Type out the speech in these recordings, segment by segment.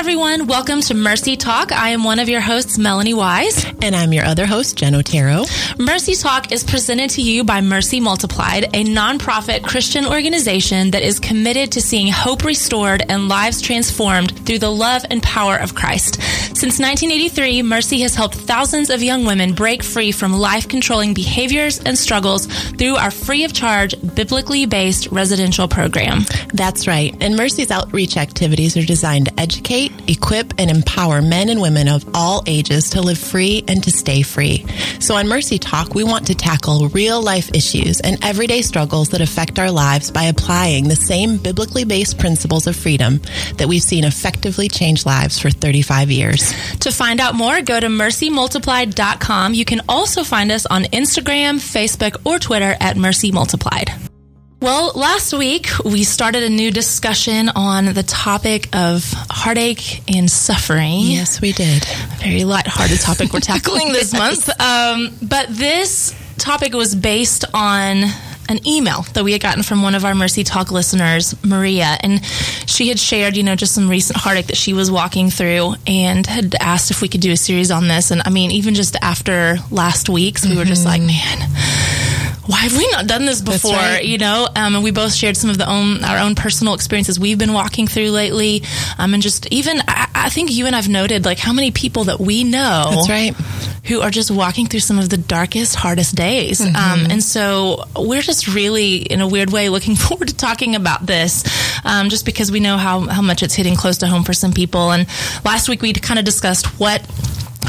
everyone. Welcome to Mercy Talk. I am one of your hosts, Melanie Wise. And I'm your other host, Jen Otero. Mercy Talk is presented to you by Mercy Multiplied, a nonprofit Christian organization that is committed to seeing hope restored and lives transformed through the love and power of Christ. Since 1983, Mercy has helped thousands of young women break free from life controlling behaviors and struggles through our free of charge, biblically based residential program. That's right. And Mercy's outreach activities are designed to educate, equip, and empower men and women of all ages to live free and to stay free. So on Mercy Talk, we want to tackle real life issues and everyday struggles that affect our lives by applying the same biblically based principles of freedom that we've seen effectively change lives for 35 years. To find out more, go to mercymultiplied.com. You can also find us on Instagram, Facebook, or Twitter at Mercy Multiplied. Well, last week we started a new discussion on the topic of heartache and suffering. Yes, we did. A very lighthearted topic we're tackling this month. Um, but this topic was based on an email that we had gotten from one of our Mercy Talk listeners, Maria, and she had shared, you know, just some recent heartache that she was walking through and had asked if we could do a series on this. And I mean, even just after last week's, we mm-hmm. were just like, man, why have we not done this before? Right. You know, um, and we both shared some of the own our own personal experiences we've been walking through lately, um, and just even I, I, think you and I've noted like how many people that we know. That's right. Who are just walking through some of the darkest, hardest days, mm-hmm. um, and so we're just really, in a weird way, looking forward to talking about this, um, just because we know how how much it's hitting close to home for some people. And last week we kind of discussed what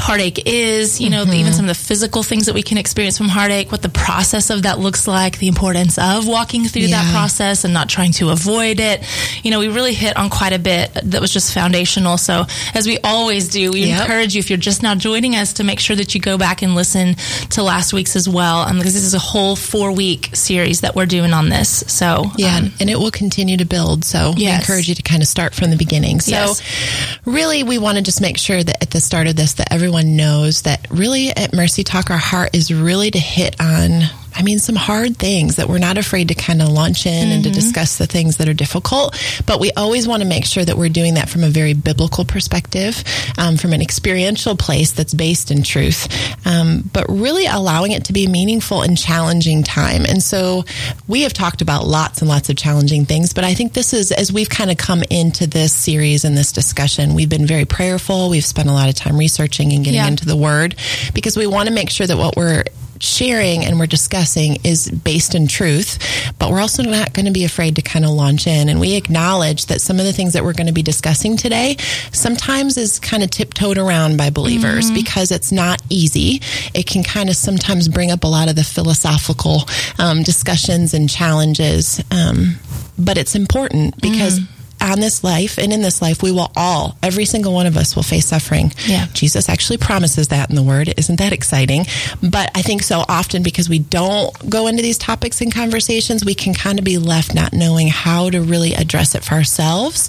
heartache is, you know, mm-hmm. even some of the physical things that we can experience from heartache, what the process of that looks like, the importance of walking through yeah. that process and not trying to avoid it. You know, we really hit on quite a bit that was just foundational. So, as we always do, we yep. encourage you, if you're just now joining us, to make sure that you go back and listen to last week's as well, um, because this is a whole four week series that we're doing on this. So, yeah, um, and it will continue to build. So, yes. we encourage you to kind of start from the beginning. So, yes. really, we want to just make sure that at the start of this, that everyone everyone knows that really at Mercy Talk, our heart is really to hit on I mean, some hard things that we're not afraid to kind of launch in mm-hmm. and to mm-hmm. discuss the things that are difficult. But we always want to make sure that we're doing that from a very biblical perspective, um, from an experiential place that's based in truth, um, but really allowing it to be a meaningful and challenging time. And so we have talked about lots and lots of challenging things, but I think this is, as we've kind of come into this series and this discussion, we've been very prayerful. We've spent a lot of time researching and getting yeah. into the word because we want to make sure that what we're sharing and we're discussing is based in truth, but we're also not going to be afraid to kind of launch in. And we acknowledge that some of the things that we're going to be discussing today sometimes is kind of tiptoed around by believers mm-hmm. because it's not easy. It can kind of sometimes bring up a lot of the philosophical um, discussions and challenges. Um, but it's important because mm on this life and in this life, we will all, every single one of us will face suffering. Yeah. Jesus actually promises that in the word. Isn't that exciting? But I think so often because we don't go into these topics and conversations, we can kind of be left not knowing how to really address it for ourselves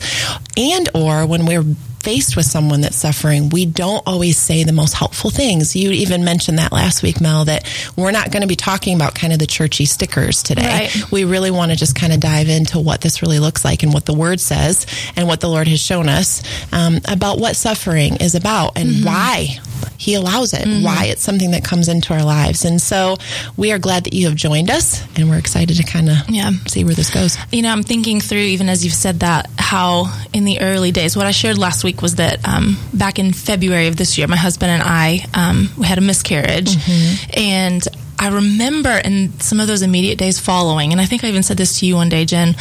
and or when we're faced with someone that's suffering, we don't always say the most helpful things. You even mentioned that last week, Mel, that we're not going to be talking about kind of the churchy stickers today. Right. We really want to just kind of dive into what this really looks like and what the word says and what the Lord has shown us um, about what suffering is about and mm-hmm. why he allows it, mm-hmm. why it's something that comes into our lives. And so we are glad that you have joined us and we're excited to kind of yeah. see where this goes. You know, I'm thinking through, even as you've said that, how in the early days, what I shared last week was that um, back in February of this year, my husband and I um, we had a miscarriage. Mm-hmm. And I remember in some of those immediate days following, and I think I even said this to you one day, Jen,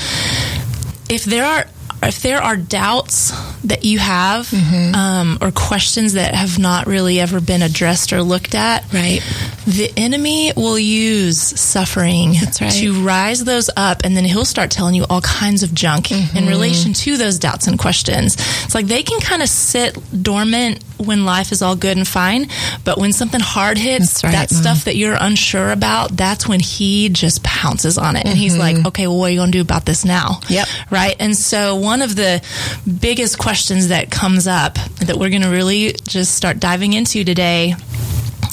if there are if there are doubts that you have mm-hmm. um, or questions that have not really ever been addressed or looked at, right? The enemy will use suffering right. to rise those up, and then he'll start telling you all kinds of junk mm-hmm. in relation to those doubts and questions. It's like they can kind of sit dormant when life is all good and fine, but when something hard hits, right, that Mom. stuff that you're unsure about, that's when he just pounces on it, and mm-hmm. he's like, "Okay, well, what are you going to do about this now?" Yep. Right, and so one of the biggest questions that comes up that we're going to really just start diving into today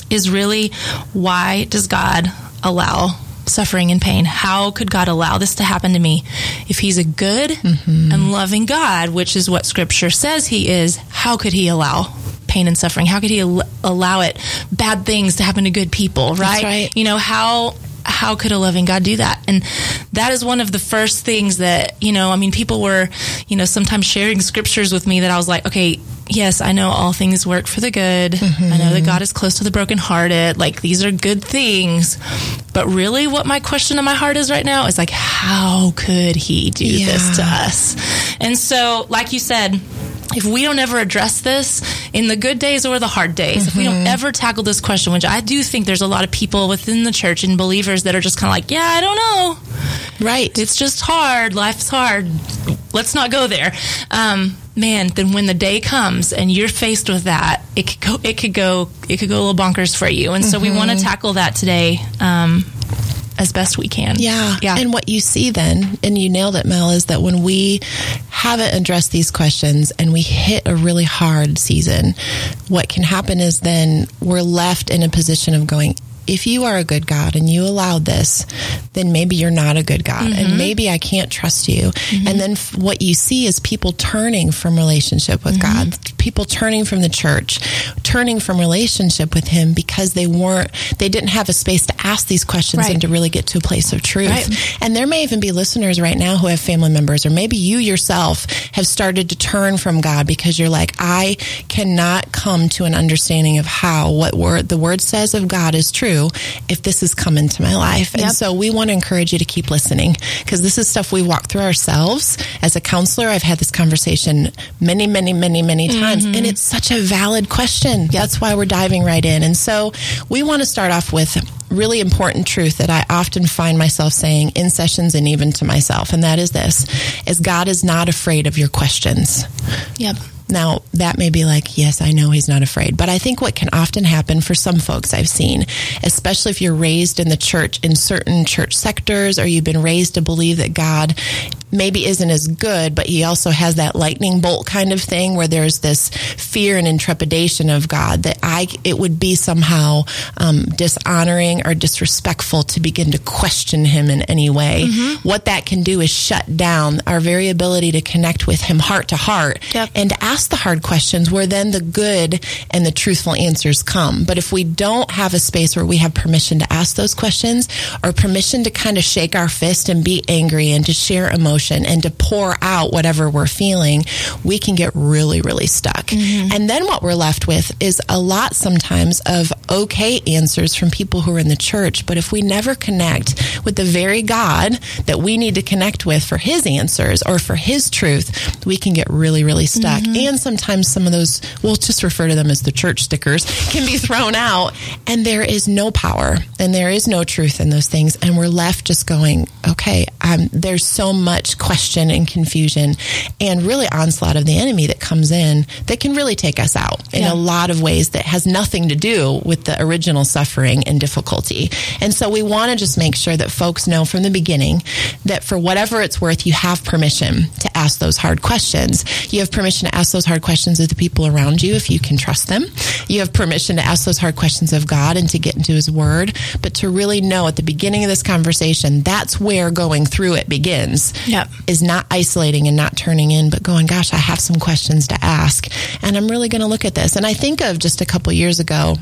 is really why does God allow suffering and pain? How could God allow this to happen to me? If He's a good mm-hmm. and loving God, which is what Scripture says He is, how could He allow pain and suffering? How could He al- allow it, bad things to happen to good people, right? right. You know, how how could a loving God do that? And that is one of the first things that, you know, I mean, people were, you know, sometimes sharing scriptures with me that I was like, okay, yes, I know all things work for the good. Mm-hmm. I know that God is close to the brokenhearted. Like these are good things. But really, what my question in my heart is right now is like, how could He do yeah. this to us? And so, like you said, if we don't ever address this in the good days or the hard days, mm-hmm. if we don't mm-hmm. ever tackle this question, which I do think there's a lot of people within the church and believers that are just kind of like, yeah, I don't know. Right. It's just hard. Life's hard. Let's not go there. Um, man, then when the day comes and you're faced with that, it could go, it could go, it could go a little bonkers for you. And so mm-hmm. we want to tackle that today. Um, as best we can. Yeah. Yeah. And what you see then, and you nailed it, Mel, is that when we haven't addressed these questions and we hit a really hard season, what can happen is then we're left in a position of going, if you are a good God and you allowed this, then maybe you're not a good God mm-hmm. and maybe I can't trust you. Mm-hmm. And then f- what you see is people turning from relationship with mm-hmm. God, people turning from the church, turning from relationship with Him because they weren't, they didn't have a space to ask these questions right. and to really get to a place of truth. Right. And there may even be listeners right now who have family members, or maybe you yourself have started to turn from God because you're like, I cannot come to an understanding of how what word the word says of God is true if this has come into my life. Yep. And so we want to encourage you to keep listening because this is stuff we walk through ourselves. As a counselor, I've had this conversation many, many, many, many times, mm-hmm. and it's such a valid question. Yep. That's why we're diving right in. And so we want to start off with really important truth that I often find myself saying in sessions and even to myself, and that is this is God is not afraid of your questions. Yep. Now, that may be like, yes, I know he's not afraid. But I think what can often happen for some folks I've seen, especially if you're raised in the church in certain church sectors or you've been raised to believe that God maybe isn't as good, but he also has that lightning bolt kind of thing where there's this fear and intrepidation of God that I, it would be somehow um, dishonoring or disrespectful to begin to question him in any way. Mm-hmm. What that can do is shut down our very ability to connect with him heart to heart yep. and to ask the hard questions where then the good and the truthful answers come. But if we don't have a space where we have permission to ask those questions or permission to kind of shake our fist and be angry and to share emotions, emotion and to pour out whatever we're feeling, we can get really, really stuck. Mm-hmm. And then what we're left with is a lot sometimes of okay answers from people who are in the church. But if we never connect with the very God that we need to connect with for his answers or for his truth, we can get really, really stuck. Mm-hmm. And sometimes some of those, we'll just refer to them as the church stickers, can be thrown out. And there is no power and there is no truth in those things. And we're left just going, okay, um, there's so much much question and confusion and really onslaught of the enemy that comes in that can really take us out in yeah. a lot of ways that has nothing to do with the original suffering and difficulty. And so we want to just make sure that folks know from the beginning that for whatever it's worth, you have permission to ask those hard questions. You have permission to ask those hard questions of the people around you if you can trust them. You have permission to ask those hard questions of God and to get into his word, but to really know at the beginning of this conversation, that's where going through it begins. Yeah yep. is not isolating and not turning in, but going, gosh, I have some questions to ask. And I'm really going to look at this. And I think of just a couple years ago,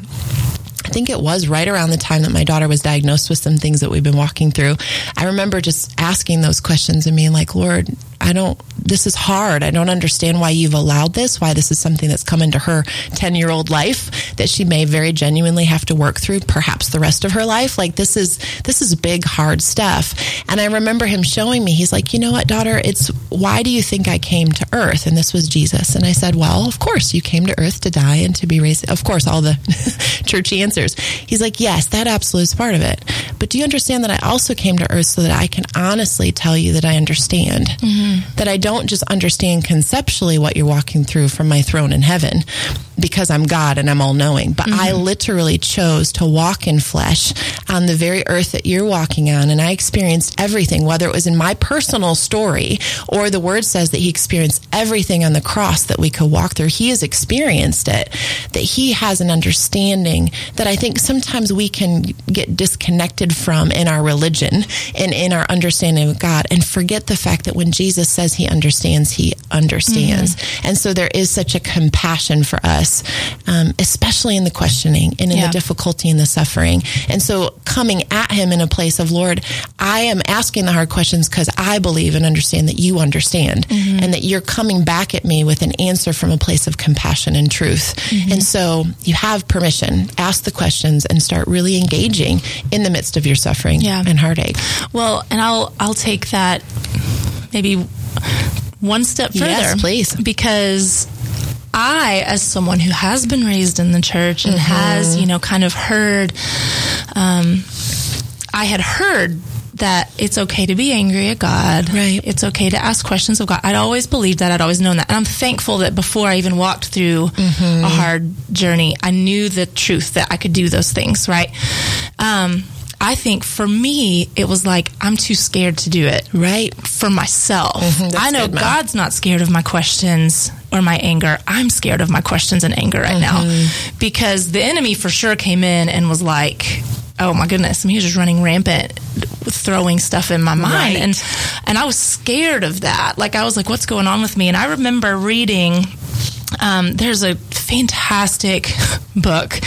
I think it was right around the time that my daughter was diagnosed with some things that we've been walking through. I remember just asking those questions and being like, Lord, I don't, this is hard. I don't understand why you've allowed this, why this is something that's come into her 10 year old life that she may very genuinely have to work through perhaps the rest of her life. Like this is, this is big, hard stuff. And I remember him showing me, he's like, you know what, daughter, it's why do you think I came to earth? And this was Jesus. And I said, well, of course you came to earth to die and to be raised. Of course, all the churchy answers. He's like, yes, that absolutely is part of it. But do you understand that I also came to earth so that I can honestly tell you that I understand? Mm-hmm that I don't just understand conceptually what you're walking through from my throne in heaven because I'm God and I'm all knowing, but mm-hmm. I literally chose to walk in flesh on the very earth that you're walking on. And I experienced everything, whether it was in my personal story or the word says that he experienced everything on the cross that we could walk through. He has experienced it, that he has an understanding that I think sometimes we can get disconnected disconnected from in our religion and in our understanding of God and forget the fact that when Jesus says he understands, he understands. Mm-hmm. And so there is such a compassion for us, um, especially in the questioning and in yeah. the difficulty and the suffering. And so coming at him in a place of, Lord, I am asking the hard questions because I believe and understand that you understand mm-hmm. and that you're coming back at me with an answer from a place of compassion and truth. Mm-hmm. And so you have permission, ask the questions and start really engaging in the midst of your suffering yeah. and heartache. Well, and I'll, I'll take that maybe one step further. Yes, please. Because I, as someone who has been raised in the church and mm-hmm. has, you know, kind of heard, um, I had heard that it's okay to be angry at God. Right. It's okay to ask questions of God. I'd always believed that. I'd always known that. And I'm thankful that before I even walked through mm-hmm. a hard journey, I knew the truth that I could do those things, right? Um, I think for me, it was like, I'm too scared to do it. Right. For myself. Mm-hmm, I know God's not scared of my questions or my anger. I'm scared of my questions and anger right mm-hmm. now because the enemy for sure came in and was like, oh my goodness, I mean, he was just running rampant, throwing stuff in my mind, right. and and I was scared of that. Like I was like, what's going on with me? And I remember reading. Um, there's a fantastic book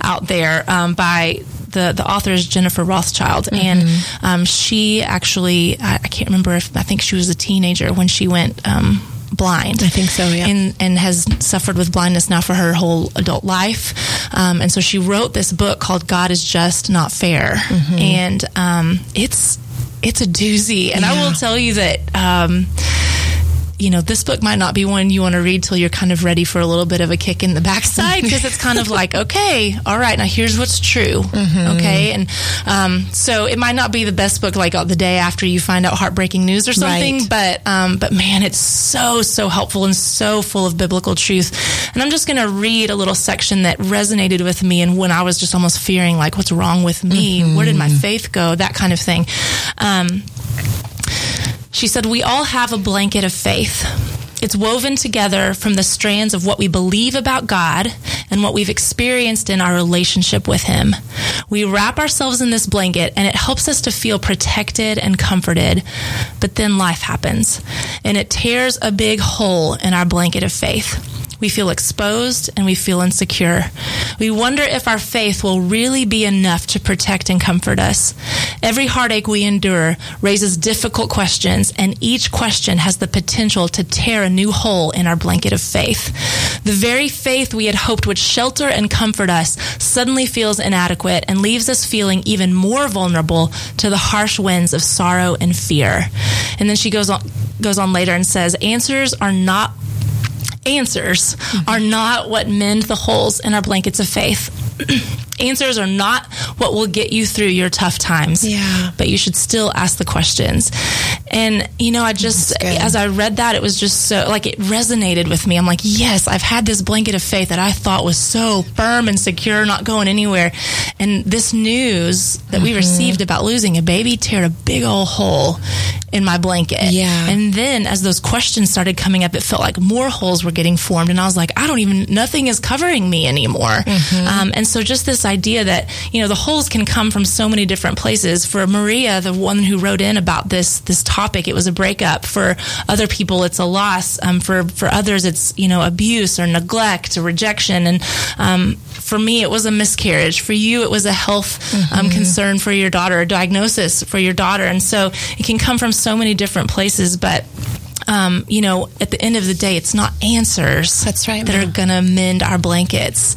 out there um, by the the author is Jennifer Rothschild, mm-hmm. and um, she actually I, I, can't remember if I think she was a teenager when she went. Um, blind. I think so, yeah. And, and has suffered with blindness now for her whole adult life. Um, and so she wrote this book called God is Just Not Fair. Mm-hmm. And um, it's it's a doozy. And yeah. I will tell you that um, you know, this book might not be one you want to read till you're kind of ready for a little bit of a kick in the backside because it's kind of like, okay, all right, now here's what's true. Mm-hmm. Okay. And um, so it might not be the best book like the day after you find out heartbreaking news or something, right. but, um, but man, it's so, so helpful and so full of biblical truth. And I'm just going to read a little section that resonated with me and when I was just almost fearing, like, what's wrong with me? Mm-hmm. Where did my faith go? That kind of thing. Um, she said, We all have a blanket of faith. It's woven together from the strands of what we believe about God and what we've experienced in our relationship with Him. We wrap ourselves in this blanket and it helps us to feel protected and comforted. But then life happens and it tears a big hole in our blanket of faith. We feel exposed and we feel insecure. We wonder if our faith will really be enough to protect and comfort us. Every heartache we endure raises difficult questions, and each question has the potential to tear a new hole in our blanket of faith. The very faith we had hoped would shelter and comfort us suddenly feels inadequate and leaves us feeling even more vulnerable to the harsh winds of sorrow and fear. And then she goes on goes on later and says answers are not answers are not what mend the holes in our blankets of faith. answers are not what will get you through your tough times. Yeah. But you should still ask the questions. And, you know, I just, as I read that, it was just so, like, it resonated with me. I'm like, yes, I've had this blanket of faith that I thought was so firm and secure, not going anywhere. And this news that mm-hmm. we received about losing a baby teared a big old hole in my blanket. Yeah. And then as those questions started coming up, it felt like more holes were getting formed. And I was like, I don't even, nothing is covering me anymore. Mm-hmm. Um, and so just this idea that, you know, the holes can come from so many different places. For Maria, the one who wrote in about this, this topic, it was a breakup. For other people, it's a loss. Um, for, for others, it's, you know, abuse or neglect or rejection. And, um, for me, it was a miscarriage. For you, it was a health um, mm-hmm. concern for your daughter, a diagnosis for your daughter. And so it can come from so many different places, but um, you know, at the end of the day, it's not answers. That's right. That are going to mend our blankets.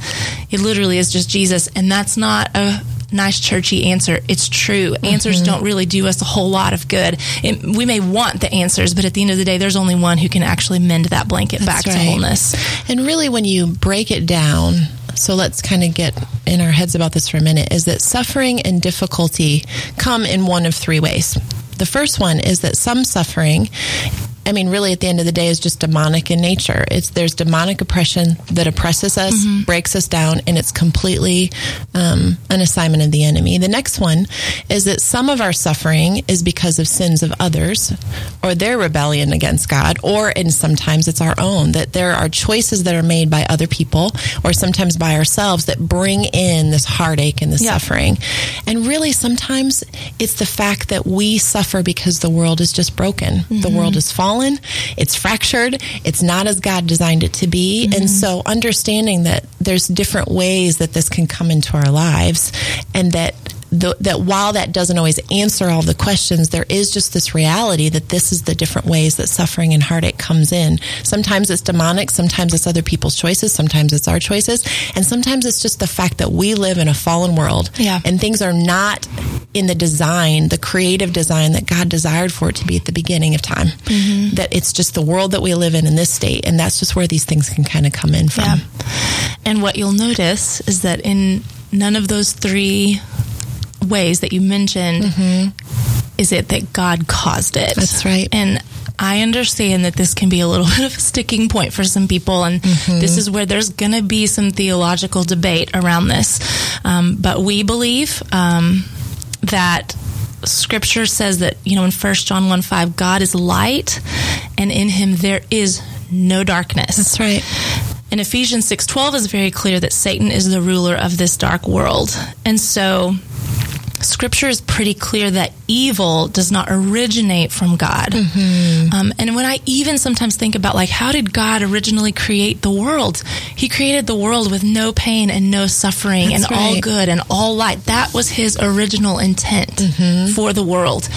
It literally is just Jesus, and that's not a nice churchy answer. It's true. Mm-hmm. Answers don't really do us a whole lot of good. It, we may want the answers, but at the end of the day, there's only one who can actually mend that blanket that's back right. to wholeness. And really, when you break it down, so let's kind of get in our heads about this for a minute, is that suffering and difficulty come in one of three ways. The first one is that some suffering I mean, really, at the end of the day, is just demonic in nature. It's there's demonic oppression that oppresses us, mm-hmm. breaks us down, and it's completely um, an assignment of the enemy. The next one is that some of our suffering is because of sins of others, or their rebellion against God, or and sometimes it's our own. That there are choices that are made by other people, or sometimes by ourselves, that bring in this heartache and this yeah. suffering. And really, sometimes it's the fact that we suffer because the world is just broken. Mm-hmm. The world is fallen fallen, it's fractured, it's not as God designed it to be. Mm-hmm. And so understanding that there's different ways that this can come into our lives and that the, that while that doesn't always answer all the questions, there is just this reality that this is the different ways that suffering and heartache comes in. Sometimes it's demonic, sometimes it's other people's choices, sometimes it's our choices, and sometimes it's just the fact that we live in a fallen world yeah. and things are not in the design, the creative design that God desired for it to be at the beginning of time. Mm-hmm. That it's just the world that we live in in this state, and that's just where these things can kind of come in from. Yeah. And what you'll notice is that in none of those three ways that you mentioned mm-hmm. is it that God caused it. That's right. And I understand that this can be a little bit of a sticking point for some people, and mm-hmm. this is where there's going to be some theological debate around this. Um, but we believe um, that Scripture says that, you know, in 1 John 1 5, God is light, and in him there is no darkness. That's right. And Ephesians 6:12 is very clear that Satan is the ruler of this dark world. And so scripture is pretty clear that evil does not originate from God. Mm-hmm. Um, and when I even sometimes think about, like, how did God originally create the world? He created the world with no pain and no suffering That's and right. all good and all light. That was his original intent mm-hmm. for the world.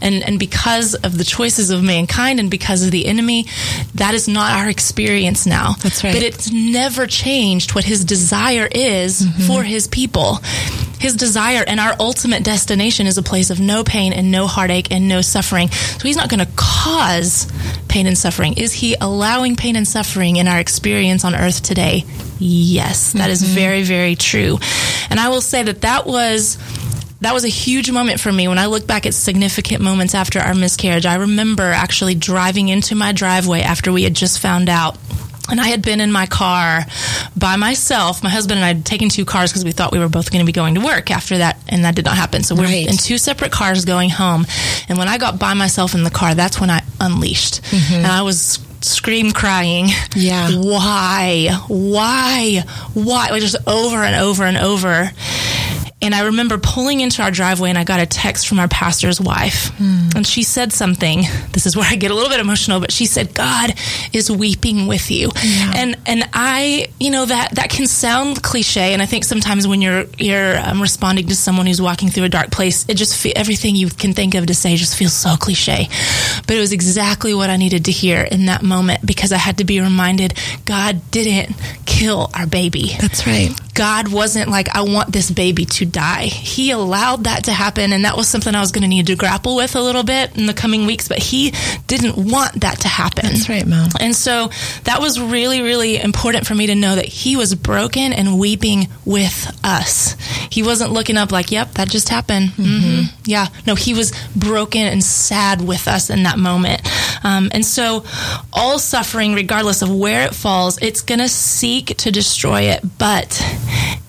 And, and because of the choices of mankind and because of the enemy, that is not our experience now. That's right. But it's never changed what his desire is mm-hmm. for his people his desire and our ultimate destination is a place of no pain and no heartache and no suffering. So he's not going to cause pain and suffering. Is he allowing pain and suffering in our experience on earth today? Yes, that mm-hmm. is very, very true. And I will say that that was that was a huge moment for me when I look back at significant moments after our miscarriage. I remember actually driving into my driveway after we had just found out and I had been in my car by myself. My husband and I had taken two cars because we thought we were both going to be going to work after that, and that did not happen. So we're right. in two separate cars going home. And when I got by myself in the car, that's when I unleashed. Mm-hmm. And I was scream crying. Yeah. Why? Why? Why? Just over and over and over. And I remember pulling into our driveway and I got a text from our pastor's wife. Mm. And she said something. This is where I get a little bit emotional, but she said, God is weeping with you. Yeah. And and I, you know, that that can sound cliche. And I think sometimes when you're you're um, responding to someone who's walking through a dark place, it just fe- everything you can think of to say just feels so cliche. But it was exactly what I needed to hear in that moment because I had to be reminded God didn't kill our baby. That's right. God wasn't like, I want this baby to die. He allowed that to happen. And that was something I was going to need to grapple with a little bit in the coming weeks, but he didn't want that to happen. That's right, Mom. And so that was really, really important for me to know that he was broken and weeping with us. He wasn't looking up like, yep, that just happened. Mm-hmm. Mm-hmm. Yeah. No, he was broken and sad with us in that moment. Um, and so all suffering, regardless of where it falls, it's going to seek to destroy it. But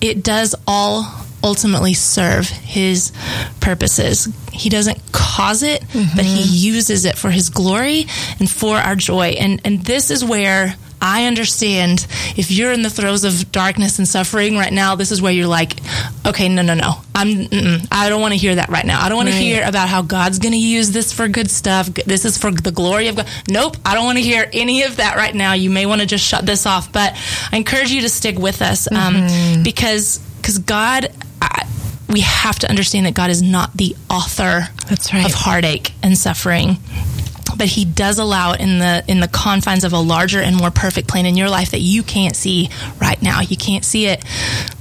it does all ultimately serve his purposes. He doesn't cause it, mm-hmm. but he uses it for his glory and for our joy. And and this is where I understand if you're in the throes of darkness and suffering right now, this is where you're like, okay, no, no, no. I'm, I don't want to hear that right now. I don't want right. to hear about how God's going to use this for good stuff. This is for the glory of God. Nope. I don't want to hear any of that right now. You may want to just shut this off, but I encourage you to stick with us, um, mm-hmm. because, because God, I, we have to understand that God is not the author That's right. of heartache and suffering but he does allow it in the in the confines of a larger and more perfect plan in your life that you can't see right now. You can't see it,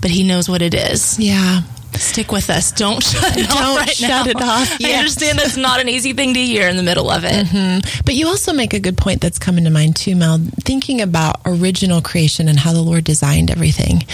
but he knows what it is. Yeah. Stick with us. Don't shut it Don't off right shut now. it off. I understand that's not an easy thing to hear in the middle of it. Mm-hmm. But you also make a good point that's coming to mind too, Mel. Thinking about original creation and how the Lord designed everything.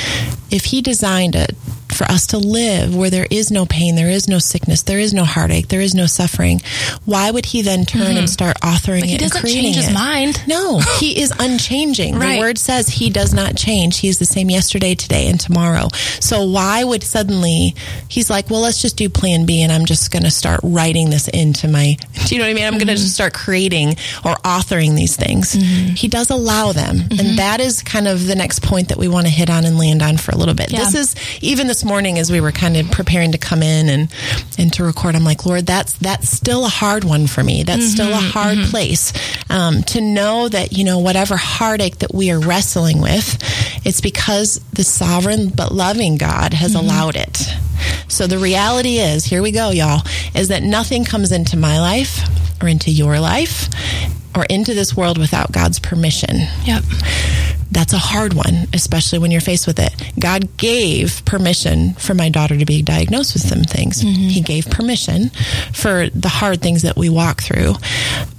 If He designed a for us to live where there is no pain, there is no sickness, there is no heartache, there is no suffering, why would he then turn mm-hmm. and start authoring it and creating change his it? mind. No, he is unchanging. right. The word says he does not change. He is the same yesterday, today, and tomorrow. So why would suddenly he's like, well, let's just do plan B and I'm just going to start writing this into my, do you know what I mean? I'm mm-hmm. going to just start creating or authoring these things. Mm-hmm. He does allow them. And mm-hmm. that is kind of the next point that we want to hit on and land on for a little bit. Yeah. This is even this morning as we were kind of preparing to come in and and to record. I'm like, Lord, that's that's still a hard one for me. That's mm-hmm, still a hard mm-hmm. place um, to know that you know whatever heartache that we are wrestling with, it's because the sovereign but loving God has mm-hmm. allowed it. So the reality is, here we go, y'all, is that nothing comes into my life or into your life or into this world without God's permission. Yep that's a hard one, especially when you're faced with it. God gave permission for my daughter to be diagnosed with some things. Mm-hmm. He gave permission for the hard things that we walk through.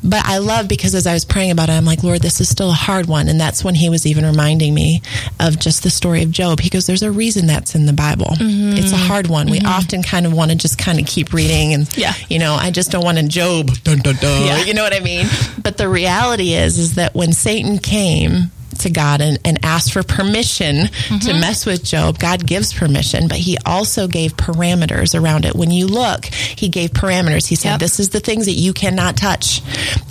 But I love because as I was praying about it, I'm like, Lord, this is still a hard one. And that's when he was even reminding me of just the story of Job. He goes, There's a reason that's in the Bible. Mm-hmm. It's a hard one. Mm-hmm. We often kind of want to just kind of keep reading and, yeah. you know, I just don't want to Job. Dun, dun, dun, yeah. You know what I mean? But the reality is, is that when Satan came, to God and, and asked for permission mm-hmm. to mess with Job, God gives permission, but he also gave parameters around it. When you look, he gave parameters. He said, yep. This is the things that you cannot touch.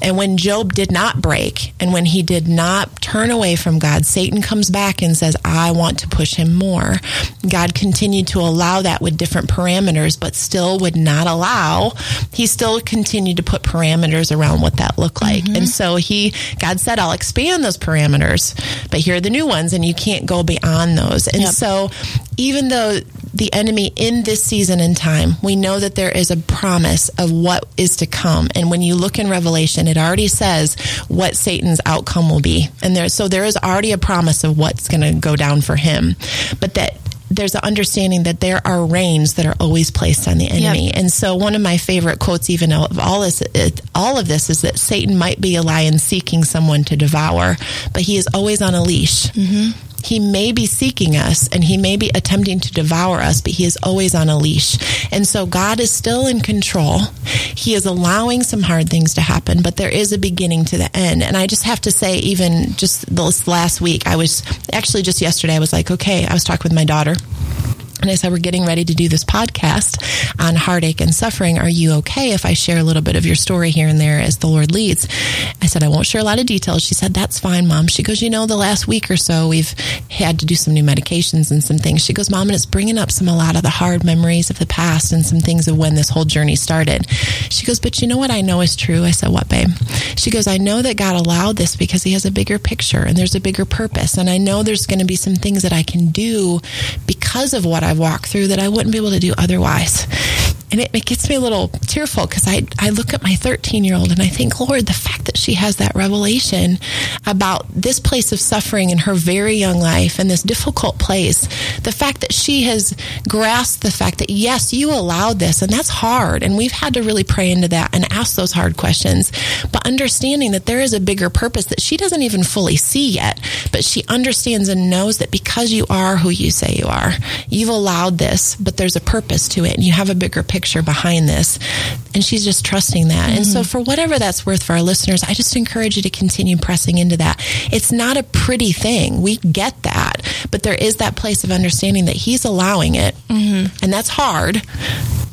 And when Job did not break and when he did not turn away from God, Satan comes back and says, I want to push him more. God continued to allow that with different parameters, but still would not allow. He still continued to put parameters around what that looked like. Mm-hmm. And so he, God said, I'll expand those parameters but here are the new ones, and you can't go beyond those. And yep. so, even though the enemy in this season and time, we know that there is a promise of what is to come. And when you look in Revelation, it already says what Satan's outcome will be. And there, so there is already a promise of what's going to go down for him. But that there's an understanding that there are reins that are always placed on the enemy. Yep. And so one of my favorite quotes even of all is all of this is that Satan might be a lion seeking someone to devour, but he is always on a leash. Mm-hmm. He may be seeking us and he may be attempting to devour us, but he is always on a leash. And so God is still in control. He is allowing some hard things to happen, but there is a beginning to the end. And I just have to say, even just this last week, I was actually just yesterday, I was like, okay, I was talking with my daughter. And I said, We're getting ready to do this podcast on heartache and suffering. Are you okay if I share a little bit of your story here and there as the Lord leads? I said, I won't share a lot of details. She said, That's fine, Mom. She goes, You know, the last week or so, we've had to do some new medications and some things. She goes, Mom, and it's bringing up some, a lot of the hard memories of the past and some things of when this whole journey started. She goes, But you know what I know is true? I said, What, babe? She goes, I know that God allowed this because He has a bigger picture and there's a bigger purpose. And I know there's going to be some things that I can do because of what I I've walked through that I wouldn't be able to do otherwise and it, it gets me a little tearful because I, I look at my 13 year old and I think, Lord, the fact that she has that revelation about this place of suffering in her very young life and this difficult place, the fact that she has grasped the fact that, yes, you allowed this, and that's hard. And we've had to really pray into that and ask those hard questions. But understanding that there is a bigger purpose that she doesn't even fully see yet, but she understands and knows that because you are who you say you are, you've allowed this, but there's a purpose to it, and you have a bigger picture picture behind this. And she's just trusting that. Mm-hmm. And so, mm-hmm. for whatever that's worth for our listeners, I just encourage you to continue pressing into that. It's not a pretty thing. We get that. But there is that place of understanding that He's allowing it. Mm-hmm. And that's hard,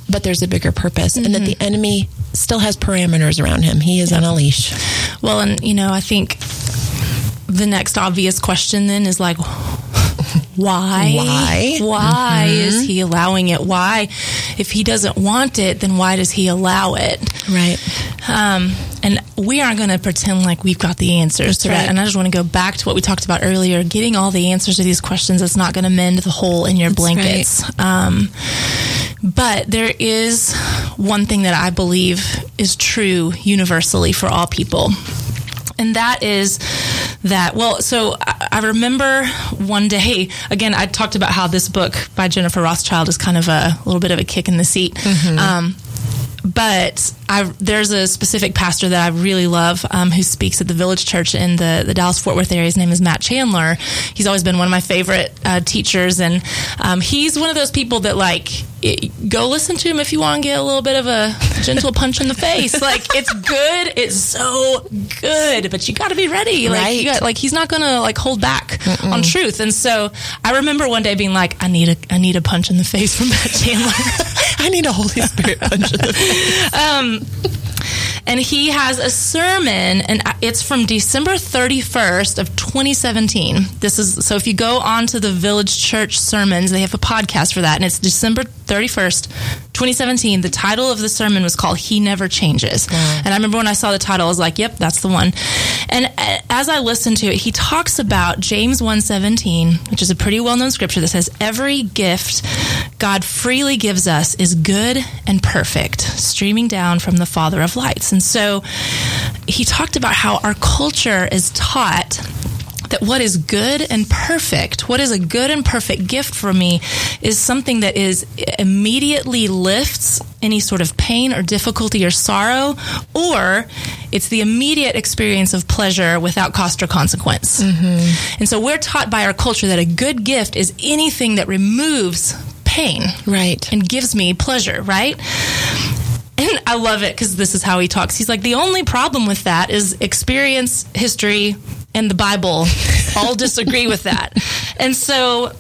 but there's a bigger purpose. Mm-hmm. And that mm-hmm. the enemy still has parameters around him. He is on a leash. Well, and, you know, I think the next obvious question then is like, why? Why? Why mm-hmm. is he allowing it? Why? If he doesn't want it, then why does he allow it? Right. Um, and we aren't going to pretend like we've got the answers That's to right. that. And I just want to go back to what we talked about earlier. Getting all the answers to these questions is not going to mend the hole in your That's blankets. Right. Um, but there is one thing that I believe is true universally for all people. And that is that. Well, so I remember one day, again, I talked about how this book by Jennifer Rothschild is kind of a little bit of a kick in the seat. Mm-hmm. Um, but I, there's a specific pastor that I really love um, who speaks at the Village Church in the, the Dallas Fort Worth area. His name is Matt Chandler. He's always been one of my favorite uh, teachers, and um, he's one of those people that like it, go listen to him if you want to get a little bit of a gentle punch in the face. Like it's good, it's so good, but you got to be ready. Like, right. Got, like he's not gonna like hold back Mm-mm. on truth. And so I remember one day being like, I need a I need a punch in the face from Matt Chandler. I need a Holy Spirit punch in the face. Um, and he has a sermon, and it's from December 31st of 2017. This is so if you go on to the Village Church sermons, they have a podcast for that, and it's December 31st, 2017. The title of the sermon was called "He Never Changes," and I remember when I saw the title, I was like, "Yep, that's the one." And as I listened to it, he talks about James 1:17, which is a pretty well-known scripture that says, "Every gift God freely gives us is good and perfect, streaming down from the Father of lights." And so he talked about how our culture is taught that what is good and perfect, what is a good and perfect gift for me, is something that is immediately lifts any sort of pain or difficulty or sorrow, or it's the immediate experience of pleasure without cost or consequence. Mm-hmm. And so we're taught by our culture that a good gift is anything that removes pain, right, and gives me pleasure, right? And I love it because this is how he talks. He's like, the only problem with that is experience, history, and the Bible all disagree with that. And so,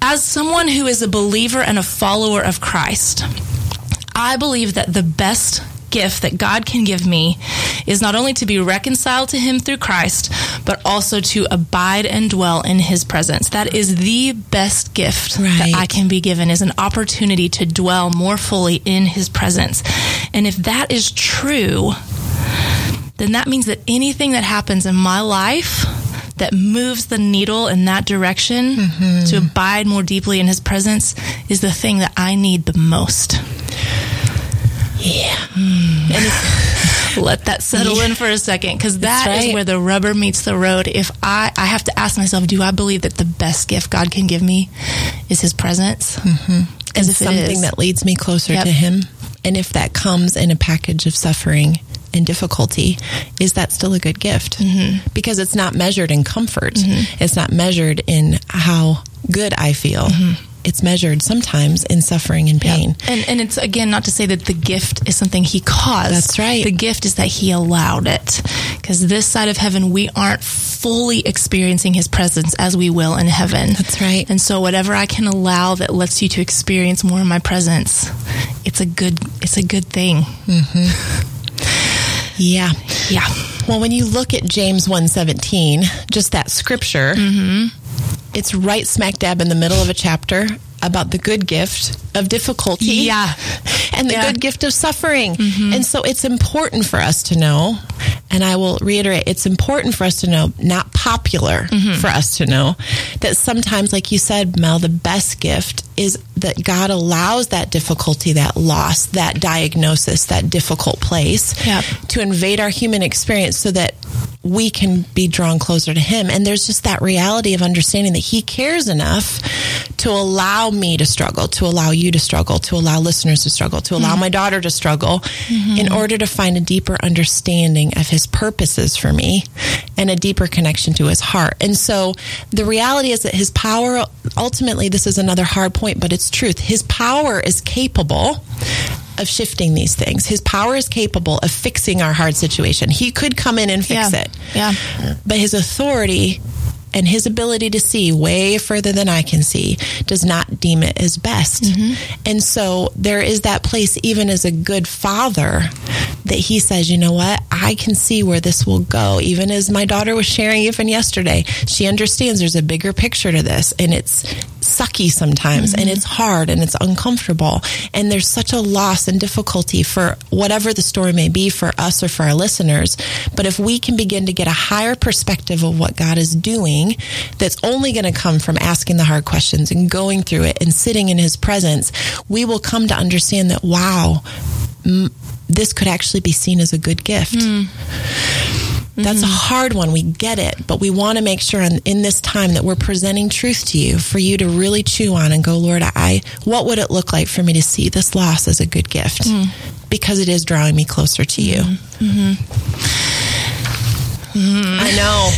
as someone who is a believer and a follower of Christ, I believe that the best gift that God can give me is not only to be reconciled to Him through Christ, but also to abide and dwell in His presence. That is the best gift right. that I can be given is an opportunity to dwell more fully in His presence. And if that is true, then that means that anything that happens in my life that moves the needle in that direction mm-hmm. to abide more deeply in his presence is the thing that I need the most. Yeah. Mm. let that settle yeah. in for a second because that right. is where the rubber meets the road. If I, I have to ask myself, do I believe that the best gift God can give me is His presence? Mm-hmm. And something that leads me closer yep. to Him. And if that comes in a package of suffering and difficulty, is that still a good gift? Mm-hmm. Because it's not measured in comfort. Mm-hmm. It's not measured in how good I feel. Mm-hmm it's measured sometimes in suffering and pain. Yep. And, and it's again not to say that the gift is something he caused. That's right. The gift is that he allowed it. Because this side of heaven, we aren't fully experiencing his presence as we will in heaven. That's right. And so whatever I can allow that lets you to experience more of my presence, it's a good it's a good thing. Mm-hmm. Yeah. Yeah. Well, when you look at James 117, just that scripture, mm-hmm it's right smack dab in the middle of a chapter about the good gift of difficulty. Yeah. And the yeah. good gift of suffering. Mm-hmm. And so it's important for us to know, and I will reiterate, it's important for us to know, not popular mm-hmm. for us to know, that sometimes, like you said, Mel, the best gift is that God allows that difficulty, that loss, that diagnosis, that difficult place yep. to invade our human experience so that we can be drawn closer to Him. And there's just that reality of understanding that He cares enough to allow me to struggle, to allow you to struggle, to allow listeners to struggle, to allow mm-hmm. my daughter to struggle mm-hmm. in order to find a deeper understanding of His purposes for me and a deeper connection to His heart. And so the reality is that His power, ultimately, this is another hard point, but it's truth. His power is capable of shifting these things. His power is capable of fixing our hard situation. He could come in and fix yeah. it. Yeah. But his authority and his ability to see way further than I can see does not deem it as best. Mm-hmm. And so there is that place, even as a good father, that he says, you know what, I can see where this will go. Even as my daughter was sharing even yesterday, she understands there's a bigger picture to this and it's sucky sometimes mm-hmm. and it's hard and it's uncomfortable. And there's such a loss and difficulty for whatever the story may be for us or for our listeners. But if we can begin to get a higher perspective of what God is doing, that's only going to come from asking the hard questions and going through it and sitting in his presence, we will come to understand that, wow, m- this could actually be seen as a good gift. Mm. That's mm-hmm. a hard one. We get it, but we want to make sure in, in, this time that we're presenting truth to you for you to really chew on and go, Lord, I, what would it look like for me to see this loss as a good gift? Mm because it is drawing me closer to you. Mm-hmm. Mm. I know.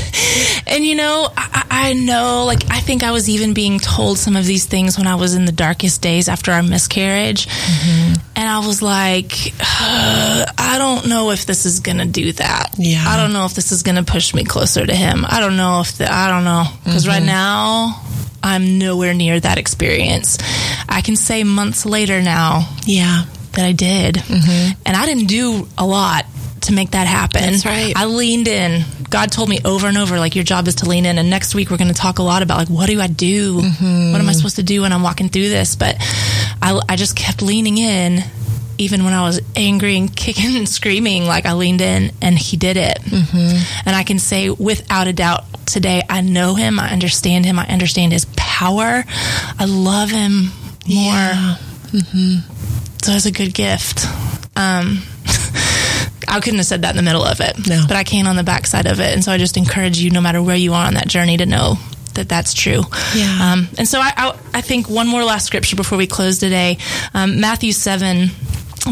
and you know, I, I, know, like, I think I was even being told some of these things when I was in the darkest days after our miscarriage. Mm-hmm. And I was like, uh, I don't know if this is going to do that. Yeah. I don't know if this is going to push me closer to him. I don't know if the, I don't know. Because mm-hmm. right now, I'm nowhere near that experience. I can say months later now. Yeah. That I did. Mm-hmm. And I didn't do a lot to make that happen. That's right. I leaned in. God told me over and over, like, your job is to lean in. And next week, we're going to talk a lot about, like, what do I do? Mm-hmm. What am I supposed to do when I'm walking through this? But I, I just kept leaning in. Even when I was angry and kicking and screaming, like I leaned in and he did it. Mm-hmm. And I can say without a doubt today, I know him, I understand him, I understand his power, I love him more. Yeah. Mm-hmm. So it's a good gift. Um, I couldn't have said that in the middle of it, no. but I can on the backside of it. And so I just encourage you, no matter where you are on that journey, to know that that's true. Yeah. Um, and so I, I, I, think one more last scripture before we close today, um, Matthew seven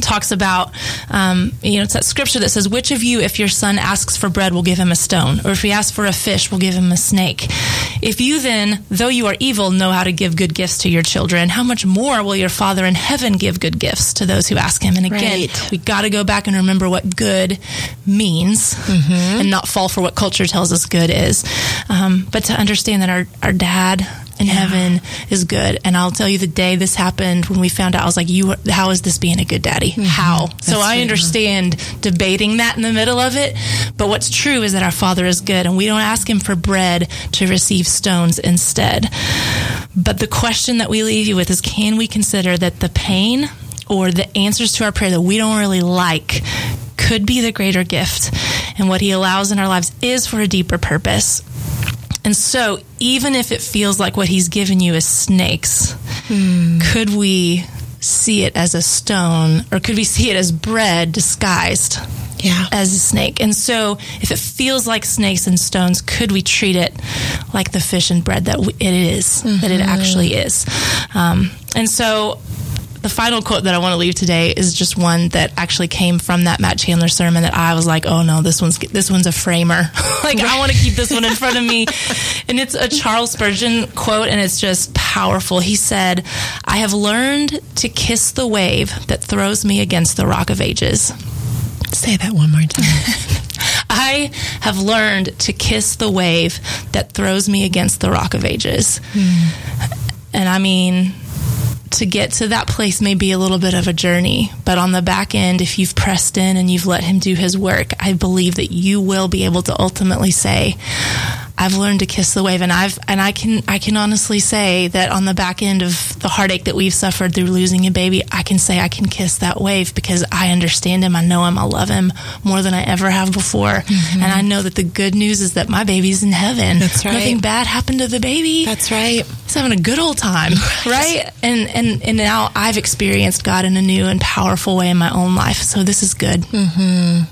talks about, um, you know, it's that scripture that says, Which of you, if your son asks for bread, will give him a stone? Or if he asks for a fish, will give him a snake? If you then, though you are evil, know how to give good gifts to your children, how much more will your Father in heaven give good gifts to those who ask him? And again, right. we got to go back and remember what good means mm-hmm. and not fall for what culture tells us good is. Um, but to understand that our, our dad, in yeah. heaven is good. And I'll tell you the day this happened when we found out, I was like, you, how is this being a good daddy? Mm-hmm. How? That's so I understand debating that in the middle of it. But what's true is that our father is good and we don't ask him for bread to receive stones instead. But the question that we leave you with is, can we consider that the pain or the answers to our prayer that we don't really like could be the greater gift and what he allows in our lives is for a deeper purpose and so, even if it feels like what he's given you is snakes, hmm. could we see it as a stone or could we see it as bread disguised? Yeah. As a snake. And so, if it feels like snakes and stones, could we treat it like the fish and bread that it is, mm-hmm. that it mm-hmm. actually is? Um, and so, the final quote that I want to leave today is just one that actually came from that Matt Chandler sermon that I was like, oh no, this one's this one's a framer. like right. I want to keep this one in front of me. and it's a Charles Spurgeon quote, and it's just powerful. He said, "I have learned to kiss the wave that throws me against the rock of ages." Say that one more time. I have learned to kiss the wave that throws me against the rock of ages. Mm. And I mean, to get to that place may be a little bit of a journey, but on the back end, if you've pressed in and you've let Him do His work, I believe that you will be able to ultimately say, I've learned to kiss the wave and I've and I can I can honestly say that on the back end of the heartache that we've suffered through losing a baby, I can say I can kiss that wave because I understand him, I know him, I love him more than I ever have before. Mm-hmm. And I know that the good news is that my baby's in heaven. That's right. Nothing bad happened to the baby. That's right. He's having a good old time. right? And and and now I've experienced God in a new and powerful way in my own life. So this is good. Mm-hmm.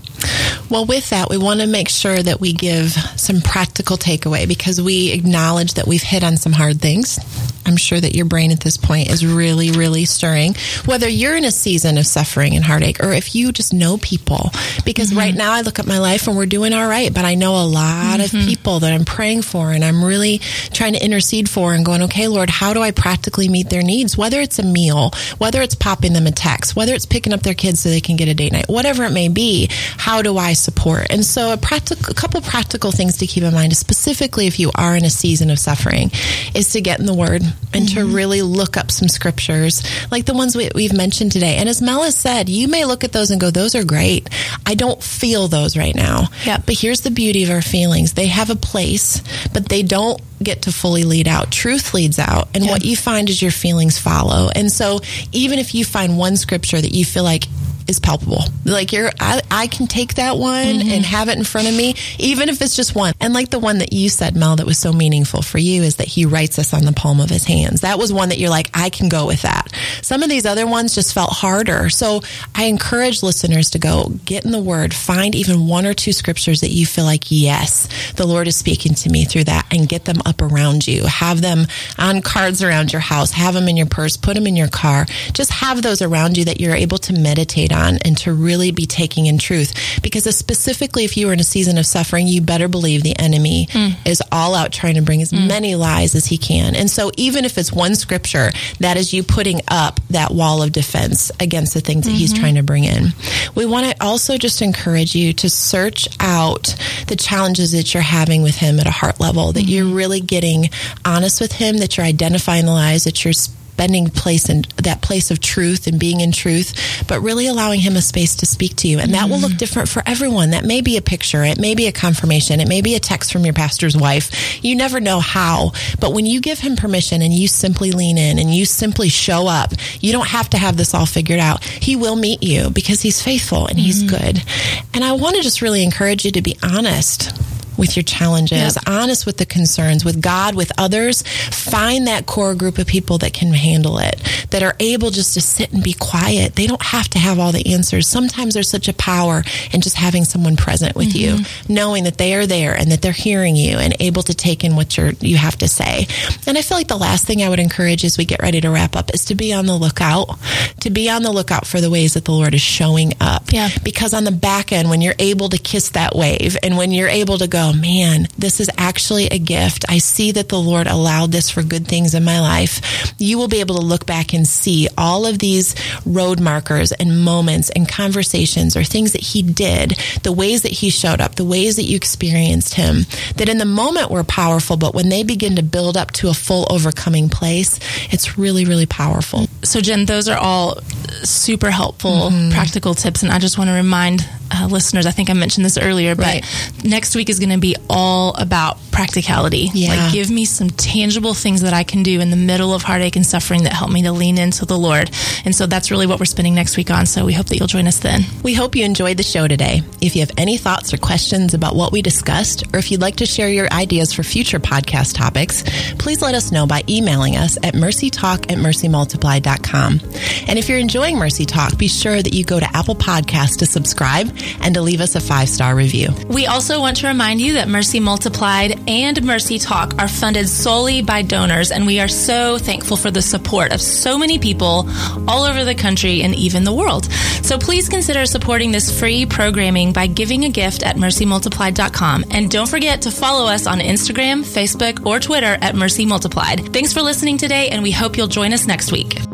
Well, with that, we want to make sure that we give some practical takeaway because we acknowledge that we've hit on some hard things. I'm sure that your brain at this point is really, really stirring. Whether you're in a season of suffering and heartache or if you just know people, because mm-hmm. right now I look at my life and we're doing all right, but I know a lot mm-hmm. of people that I'm praying for and I'm really trying to intercede for and going, okay, Lord, how do I practically meet their needs? Whether it's a meal, whether it's popping them a text, whether it's picking up their kids so they can get a date night, whatever it may be, how do I support? And so a practical, a couple practical things to keep in mind, specifically if you are in a season of suffering, is to get in the Word and mm-hmm. to really look up some scriptures like the ones we, have mentioned today. And as Mel has said, you may look at those and go, those are great. I don't feel those right now. Yeah. But here's the beauty of our feelings. They have a place, but they don't get to fully lead out. Truth leads out. And yeah. what you find is your feelings follow. And so even if you find one scripture that you feel like is palpable. Like you're, I, I can take that one mm-hmm. and have it in front of me, even if it's just one. And like the one that you said, Mel, that was so meaningful for you is that he writes us on the palm of his hands. That was one that you're like, I can go with that. Some of these other ones just felt harder. So I encourage listeners to go get in the word, find even one or two scriptures that you feel like, yes, the Lord is speaking to me through that and get them up around you. Have them on cards around your house, have them in your purse, put them in your car. Just have those around you that you're able to meditate on on and to really be taking in truth. Because specifically, if you are in a season of suffering, you better believe the enemy mm. is all out trying to bring as mm. many lies as he can. And so, even if it's one scripture, that is you putting up that wall of defense against the things that mm-hmm. he's trying to bring in. We want to also just encourage you to search out the challenges that you're having with him at a heart level, that mm-hmm. you're really getting honest with him, that you're identifying the lies, that you're spending place in that place of truth and being in truth, but really allowing him a space to speak to you. And that mm-hmm. will look mm-hmm. different for everyone. That may be a picture, it may be a confirmation, it may be a text from your pastor's wife. You never know how. But when you give him permission and you simply lean in and you simply show up, you don't have to have this all figured out. He will meet you because he's faithful and he's mm-hmm. good. And I want to just really encourage you to be honest with your challenges, yep. honest with the concerns, with God, with others. Find that core group of people that can handle it, that are able just to sit and be quiet. They don't have to have all the answers. Sometimes there's such a power in just having someone present with mm-hmm. you, knowing that they are there and that they're hearing you and able to take in what you're, you have to say. And I feel like the last thing I would encourage as we get ready to wrap up is to be on the lookout, to be on the lookout for the ways that the Lord is showing up. Yeah. Because on the back end, when you're able to kiss that wave and when you're able to go, man, this is actually a gift. I see that the Lord allowed this for good things in my life. You will be able to look back and see all of these road markers and moments and conversations or things that He did, the ways that He showed up, the ways that you experienced Him, that in the moment were powerful, but when they begin to build up to a full overcoming place, it's really, really powerful. So, Jen, those are all super helpful, mm-hmm. practical tips. And I just want to remind uh, listeners, I think I mentioned this earlier, but right. next week is going to be all about practicality. Yeah. Like, give me some tangible things that I can do in the middle of heartache and suffering that help me to lean into the Lord. And so that's really what we're spending next week on. So we hope that you'll join us then. We hope you enjoyed the show today. If you have any thoughts or questions about what we discussed, or if you'd like to share your ideas for future podcast topics, please let us know by emailing us at mercytalk at mercymultiplied.com. And if you're enjoying Mercy Talk, be sure that you go to Apple Podcasts to subscribe and to leave us a five star review. We also want to remind you that Mercy Multiplied and Mercy Talk are funded solely by donors, and we are so thankful for the support of so many people all over the country and even the world. So please consider supporting this free programming by giving a gift at mercymultiplied.com. And don't forget to follow us on Instagram, Facebook, or Twitter at Mercy Multiplied. Thanks for listening today, and we hope you'll join us next week.